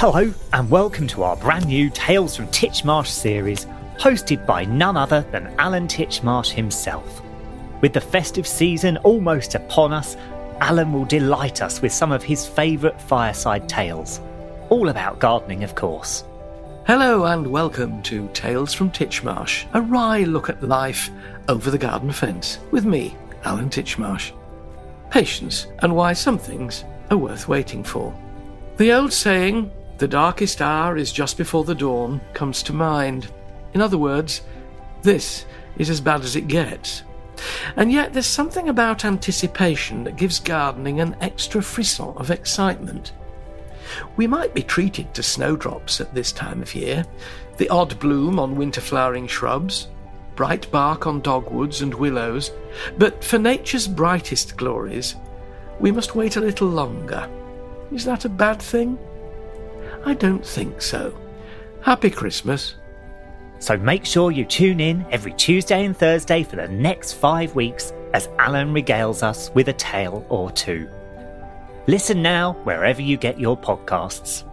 Hello, and welcome to our brand new Tales from Titchmarsh series, hosted by none other than Alan Titchmarsh himself. With the festive season almost upon us, Alan will delight us with some of his favourite fireside tales. All about gardening, of course. Hello and welcome to Tales from Titchmarsh, a wry look at life over the garden fence with me, Alan Titchmarsh. Patience and why some things are worth waiting for. The old saying, the darkest hour is just before the dawn, comes to mind. In other words, this is as bad as it gets. And yet there's something about anticipation that gives gardening an extra frisson of excitement. We might be treated to snowdrops at this time of year, the odd bloom on winter flowering shrubs, bright bark on dogwoods and willows, but for nature's brightest glories, we must wait a little longer. Is that a bad thing? I don't think so. Happy Christmas. So make sure you tune in every Tuesday and Thursday for the next five weeks as Alan regales us with a tale or two. Listen now wherever you get your podcasts.